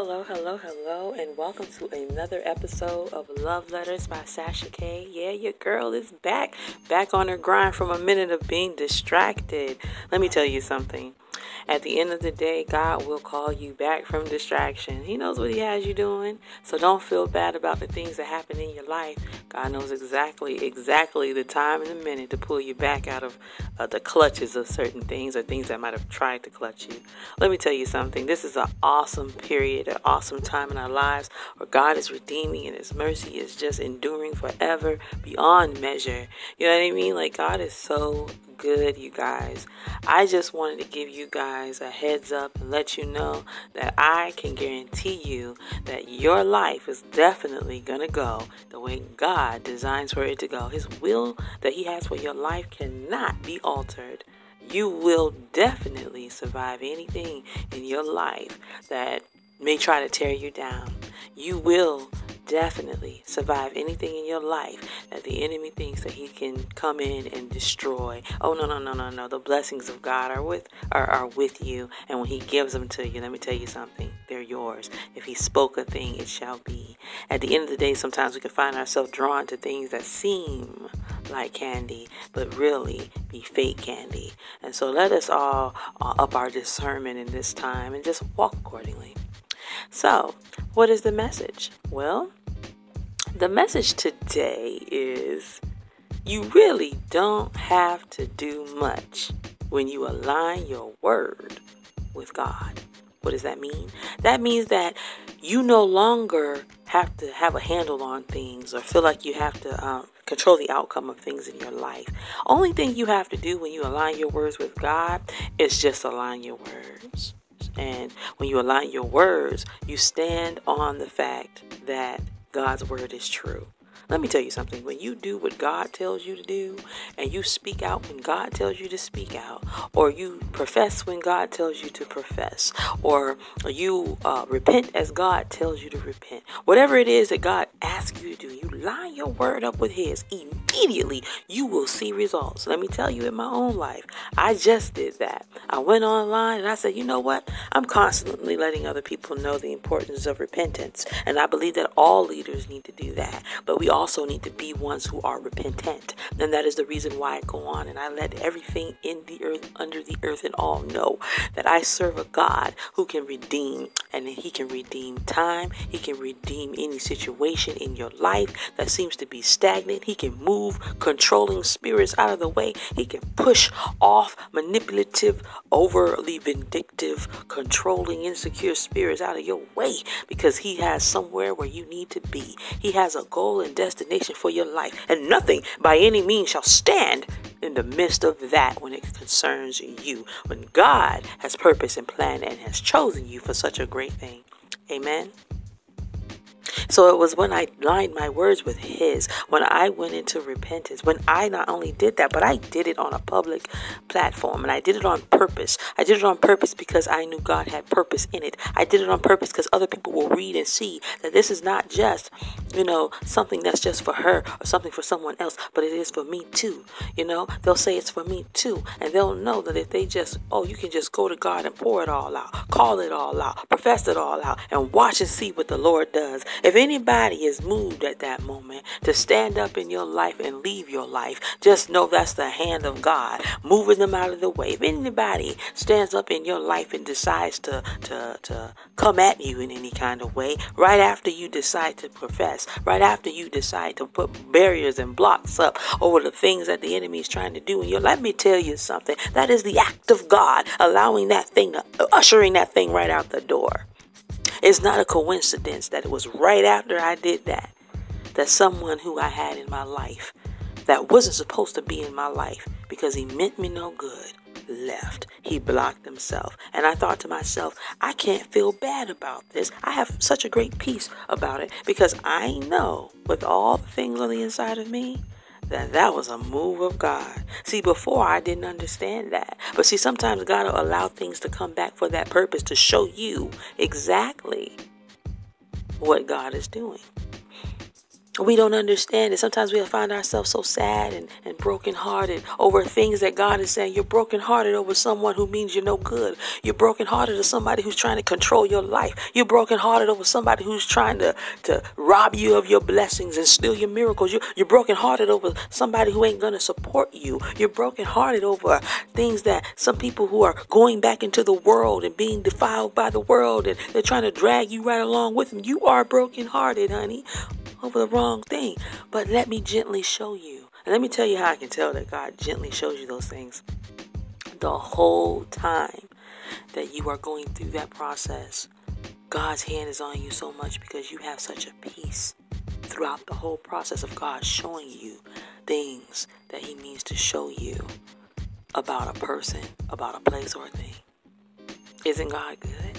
Hello, hello, hello, and welcome to another episode of Love Letters by Sasha K. Yeah, your girl is back, back on her grind from a minute of being distracted. Let me tell you something. At the end of the day, God will call you back from distraction. He knows what He has you doing. So don't feel bad about the things that happen in your life. God knows exactly, exactly the time and the minute to pull you back out of uh, the clutches of certain things or things that might have tried to clutch you. Let me tell you something. This is an awesome period, an awesome time in our lives where God is redeeming and His mercy is just enduring forever beyond measure. You know what I mean? Like, God is so good, you guys. I just wanted to give you guys a heads up and let you know that I can guarantee you that your life is definitely going to go the way God designs for it to go. His will that He has for your life cannot be altered. You will definitely survive anything in your life that may try to tear you down. You will definitely survive anything in your life that the enemy thinks that he can come in and destroy. Oh no no no no no! The blessings of God are with are, are with you, and when He gives them to you, let me tell you something: they're yours. If He spoke a thing, it shall be. At the end of the day, sometimes we can find ourselves drawn to things that seem like candy, but really be fake candy. And so let us all uh, up our discernment in this time and just walk accordingly. So, what is the message? Well, the message today is you really don't have to do much when you align your word with God. What does that mean? That means that you no longer have to have a handle on things or feel like you have to um, control the outcome of things in your life. Only thing you have to do when you align your words with God is just align your words. And when you align your words, you stand on the fact that God's word is true. Let me tell you something. When you do what God tells you to do, and you speak out when God tells you to speak out, or you profess when God tells you to profess, or you uh, repent as God tells you to repent, whatever it is that God asks you to do, you line your word up with His. Immediately, you will see results. Let me tell you, in my own life, I just did that. I went online and I said, you know what? I'm constantly letting other people know the importance of repentance, and I believe that all leaders need to do that. But we also need to be ones who are repentant. And that is the reason why I go on and I let everything in the earth, under the earth, and all know that I serve a God who can redeem. And He can redeem time, He can redeem any situation in your life that seems to be stagnant. He can move controlling spirits out of the way. He can push off manipulative, overly vindictive, controlling, insecure spirits out of your way because He has somewhere where you need to be. He has a goal and destination for your life, and nothing by any means shall stand in the midst of that when it concerns you. When God has purpose and plan and has chosen you for such a great thing. Amen. So it was when I lined my words with His, when I went into repentance, when I not only did that, but I did it on a public platform and I did it on purpose. I did it on purpose because I knew God had purpose in it. I did it on purpose because other people will read and see that this is not just, you know, something that's just for her or something for someone else, but it is for me too. You know, they'll say it's for me too. And they'll know that if they just, oh, you can just go to God and pour it all out, call it all out, profess it all out, and watch and see what the Lord does. If anybody is moved at that moment to stand up in your life and leave your life, just know that's the hand of God moving them out of the way. If anybody stands up in your life and decides to, to, to come at you in any kind of way, right after you decide to profess, right after you decide to put barriers and blocks up over the things that the enemy is trying to do in your let me tell you something. That is the act of God allowing that thing to ushering that thing right out the door. It's not a coincidence that it was right after I did that that someone who I had in my life that wasn't supposed to be in my life because he meant me no good left. He blocked himself. And I thought to myself, I can't feel bad about this. I have such a great peace about it because I know with all the things on the inside of me that that was a move of God. See, before I didn't understand that. But see, sometimes God will allow things to come back for that purpose to show you exactly what God is doing. We don't understand it. Sometimes we find ourselves so sad and, and brokenhearted over things that God is saying. You're brokenhearted over someone who means you're no good. You're brokenhearted over somebody who's trying to control your life. You're brokenhearted over somebody who's trying to, to rob you of your blessings and steal your miracles. You, you're brokenhearted over somebody who ain't going to support you. You're brokenhearted over things that some people who are going back into the world and being defiled by the world and they're trying to drag you right along with them. You are brokenhearted, honey over the wrong thing. But let me gently show you. And let me tell you how I can tell that God gently shows you those things. The whole time that you are going through that process, God's hand is on you so much because you have such a peace throughout the whole process of God showing you things that He means to show you about a person, about a place, or a thing. Isn't God good?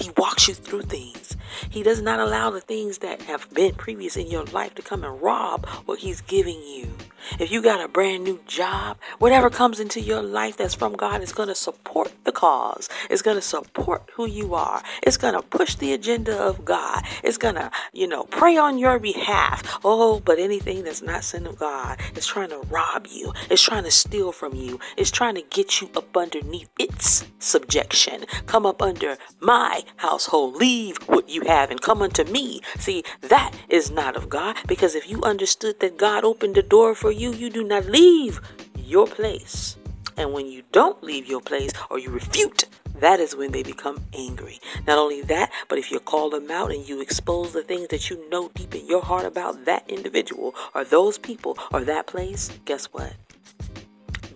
He walks you through things. He does not allow the things that have been previous in your life to come and rob what He's giving you. If you got a brand new job, whatever comes into your life that's from God is going to support the cause. It's going to support who you are. It's going to push the agenda of God. It's going to, you know, pray on your behalf. Oh, but anything that's not sent of God is trying to rob you. It's trying to steal from you. It's trying to get you up underneath its subjection. Come up under my household. Leave what you have and come unto me. See, that is not of God because if you understood that God opened the door for you, you do not leave your place. And when you don't leave your place or you refute, that is when they become angry. Not only that, but if you call them out and you expose the things that you know deep in your heart about that individual or those people or that place, guess what?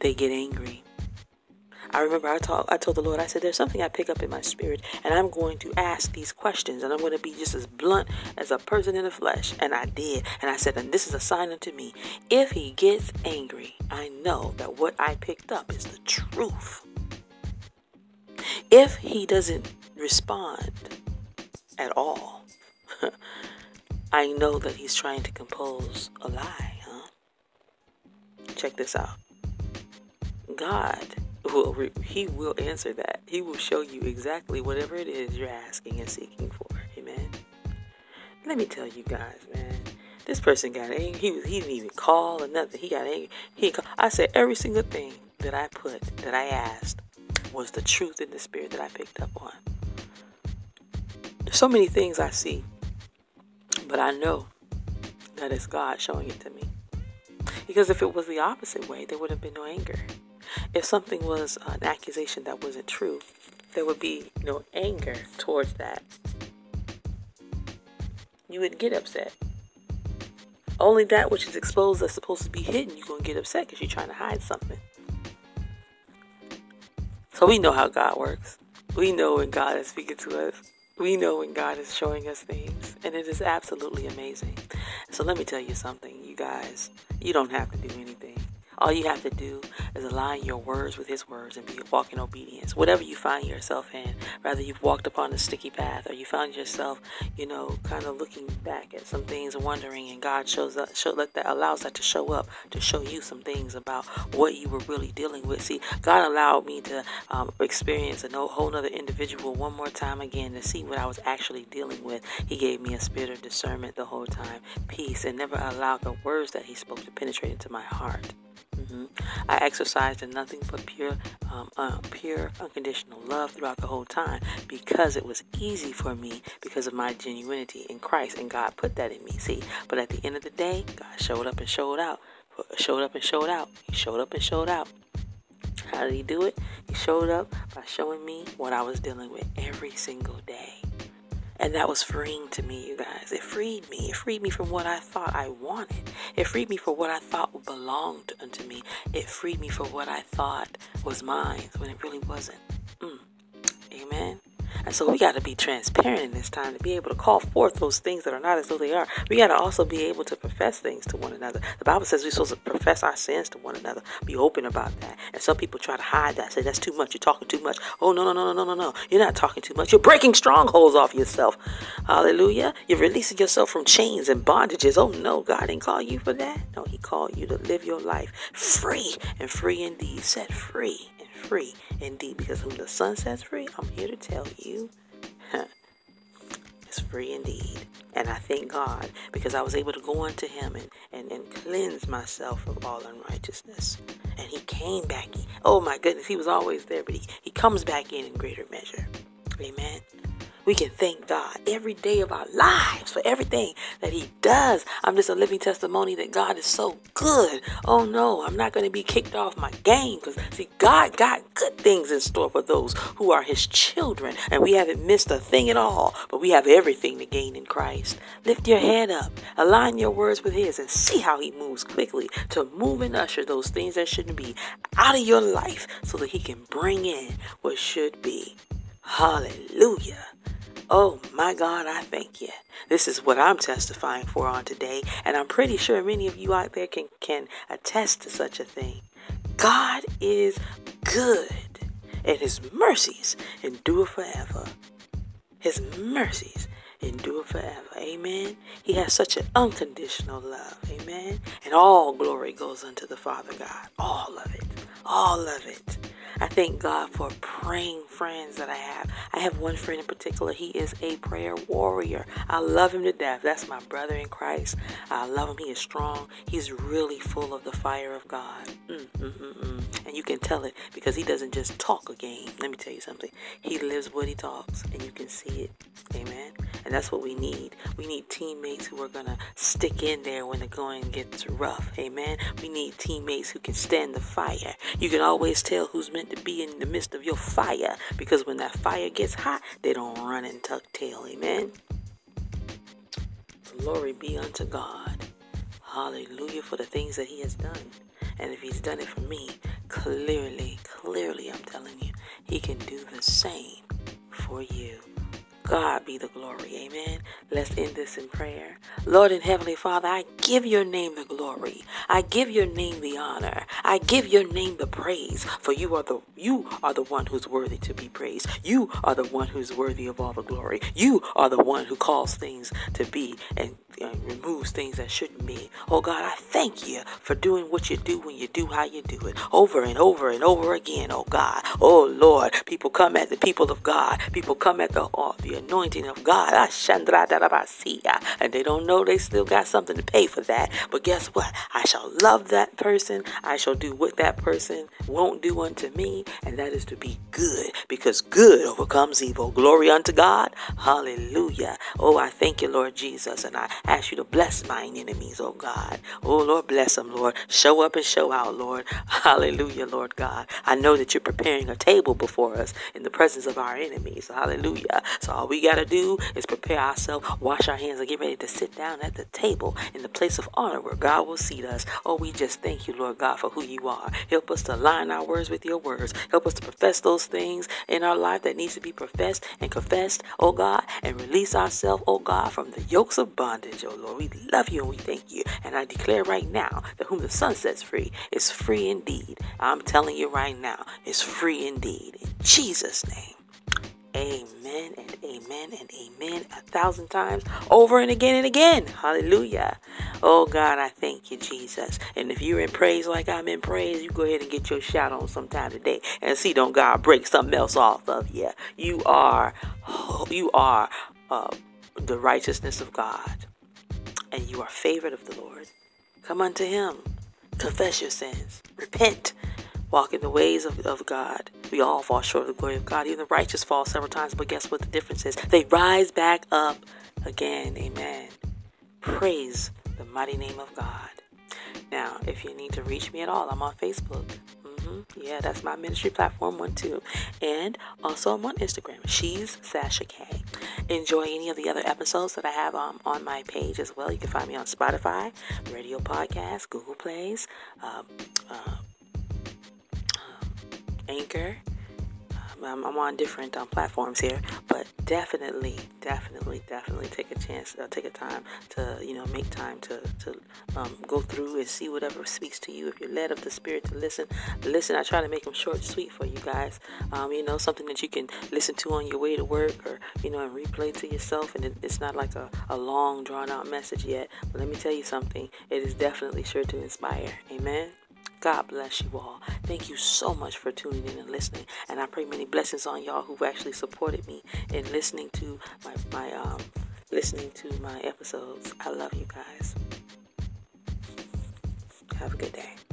They get angry. I remember I told I told the Lord, I said, there's something I pick up in my spirit, and I'm going to ask these questions, and I'm going to be just as blunt as a person in the flesh. And I did. And I said, and this is a sign unto me. If he gets angry, I know that what I picked up is the truth. If he doesn't respond at all, I know that he's trying to compose a lie, huh? Check this out. God will he will answer that. He will show you exactly whatever it is you're asking and seeking for. Amen. Let me tell you guys, man. This person got angry. He he didn't even call or nothing. He got angry. He I said every single thing that I put that I asked was the truth in the spirit that I picked up on. There's so many things I see, but I know that it's God showing it to me. Because if it was the opposite way, there would have been no anger. If something was an accusation that wasn't true, there would be no anger towards that. You wouldn't get upset. Only that which is exposed that's supposed to be hidden, you're going to get upset because you're trying to hide something. So we know how God works. We know when God is speaking to us. We know when God is showing us things. And it is absolutely amazing. So let me tell you something, you guys. You don't have to do anything. All you have to do is align your words with His words and be walk in obedience. Whatever you find yourself in, rather you've walked upon a sticky path or you found yourself, you know, kind of looking back at some things and wondering, and God shows up, show, let that allows that to show up to show you some things about what you were really dealing with. See, God allowed me to um, experience a whole other individual one more time again to see what I was actually dealing with. He gave me a spirit of discernment the whole time, peace, and never allowed the words that He spoke to penetrate into my heart. Mm-hmm. I exercised in nothing but pure, um, uh, pure, unconditional love throughout the whole time because it was easy for me because of my genuinity in Christ, and God put that in me. See, but at the end of the day, God showed up and showed out, showed up and showed out. He showed up and showed out. How did He do it? He showed up by showing me what I was dealing with every single day. And that was freeing to me, you guys. It freed me. It freed me from what I thought I wanted. It freed me for what I thought belonged unto me. It freed me for what I thought was mine when it really wasn't. Mm. Amen. And so we got to be transparent in this time to be able to call forth those things that are not as though they are. We got to also be able to profess things to one another. The Bible says we're supposed to profess our sins to one another, be open about that. And some people try to hide that, say that's too much, you're talking too much. Oh, no, no, no, no, no, no, no. You're not talking too much. You're breaking strongholds off yourself. Hallelujah. You're releasing yourself from chains and bondages. Oh, no, God didn't call you for that. No, He called you to live your life free and free indeed, set free free indeed, because whom the Son sets free, I'm here to tell you, it's free indeed. And I thank God because I was able to go unto him and, and, and cleanse myself of all unrighteousness. And he came back. Oh my goodness, he was always there, but he, he comes back in in greater measure. Amen. We can thank God every day of our lives for everything that He does. I'm just a living testimony that God is so good. Oh no, I'm not going to be kicked off my game because, see, God got good things in store for those who are His children. And we haven't missed a thing at all, but we have everything to gain in Christ. Lift your head up, align your words with His, and see how He moves quickly to move and usher those things that shouldn't be out of your life so that He can bring in what should be. Hallelujah. Oh my God, I thank you. This is what I'm testifying for on today, and I'm pretty sure many of you out there can, can attest to such a thing. God is good, and His mercies endure forever. His mercies endure forever. Amen. He has such an unconditional love. Amen. And all glory goes unto the Father God. All of it. All of it. I thank God for praying friends that I have. I have one friend in particular. He is a prayer warrior. I love him to death. That's my brother in Christ. I love him. He is strong. He's really full of the fire of God. Mm, mm, mm, mm. and you can tell it because he doesn't just talk a game. Let me tell you something. He lives what he talks, and you can see it. Amen. And that's what we need. We need teammates who are going to stick in there when the going gets rough. Amen. We need teammates who can stand the fire. You can always tell who's meant to be in the midst of your fire because when that fire gets hot, they don't run and tuck tail. Amen. Glory be unto God. Hallelujah for the things that He has done. And if He's done it for me, clearly, clearly, I'm telling you, He can do the same for you. God be the glory. Amen. Let's end this in prayer. Lord and Heavenly Father, I give your name the glory. I give your name the honor. I give your name the praise. For you are the you are the one who's worthy to be praised. You are the one who's worthy of all the glory. You are the one who calls things to be and and removes things that shouldn't be. Oh God, I thank you for doing what you do when you do how you do it over and over and over again. Oh God, oh Lord, people come at the people of God. People come at the uh, the anointing of God. Ah, and they don't know they still got something to pay for that. But guess what? I shall love that person. I shall do what that person won't do unto me, and that is to be good because good overcomes evil. Glory unto God. Hallelujah. Oh, I thank you, Lord Jesus, and I ask you to bless mine enemies, oh God. Oh Lord, bless them, Lord. Show up and show out, Lord. Hallelujah, Lord God. I know that you're preparing a table before us in the presence of our enemies. Hallelujah. So all we got to do is prepare ourselves, wash our hands, and get ready to sit down at the table in the place of honor where God will seat us. Oh, we just thank you, Lord God, for who you are. Help us to align our words with your words. Help us to profess those things in our life that needs to be professed and confessed, oh God, and release ourselves, oh God, from the yokes of bondage oh Lord. We love you and we thank you. And I declare right now that whom the Son sets free is free indeed. I'm telling you right now, it's free indeed. In Jesus' name. Amen and amen and amen a thousand times over and again and again. Hallelujah. Oh God, I thank you, Jesus. And if you're in praise like I'm in praise, you go ahead and get your shout on sometime today and see don't God break something else off of you. You are, you are uh, the righteousness of God and you are favored of the Lord. Come unto him. Confess your sins. Repent. Walk in the ways of, of God. We all fall short of the glory of God. Even the righteous fall several times, but guess what the difference is? They rise back up again. Amen. Praise the mighty name of God. Now, if you need to reach me at all, I'm on Facebook. Mm-hmm. Yeah, that's my ministry platform one too. And also I'm on Instagram. She's Sasha K. Enjoy any of the other episodes that I have um, on my page as well. You can find me on Spotify, Radio Podcast, Google Plays, uh, uh, Anchor. I'm, I'm on different um, platforms here, but definitely, definitely, definitely take a chance, uh, take a time to, you know, make time to, to um, go through and see whatever speaks to you. If you're led of the Spirit to listen, listen. I try to make them short sweet for you guys. Um, you know, something that you can listen to on your way to work or, you know, and replay to yourself. And it, it's not like a, a long, drawn out message yet. But let me tell you something, it is definitely sure to inspire. Amen. God bless you all. Thank you so much for tuning in and listening. And I pray many blessings on y'all who've actually supported me in listening to my, my um, listening to my episodes. I love you guys. Have a good day.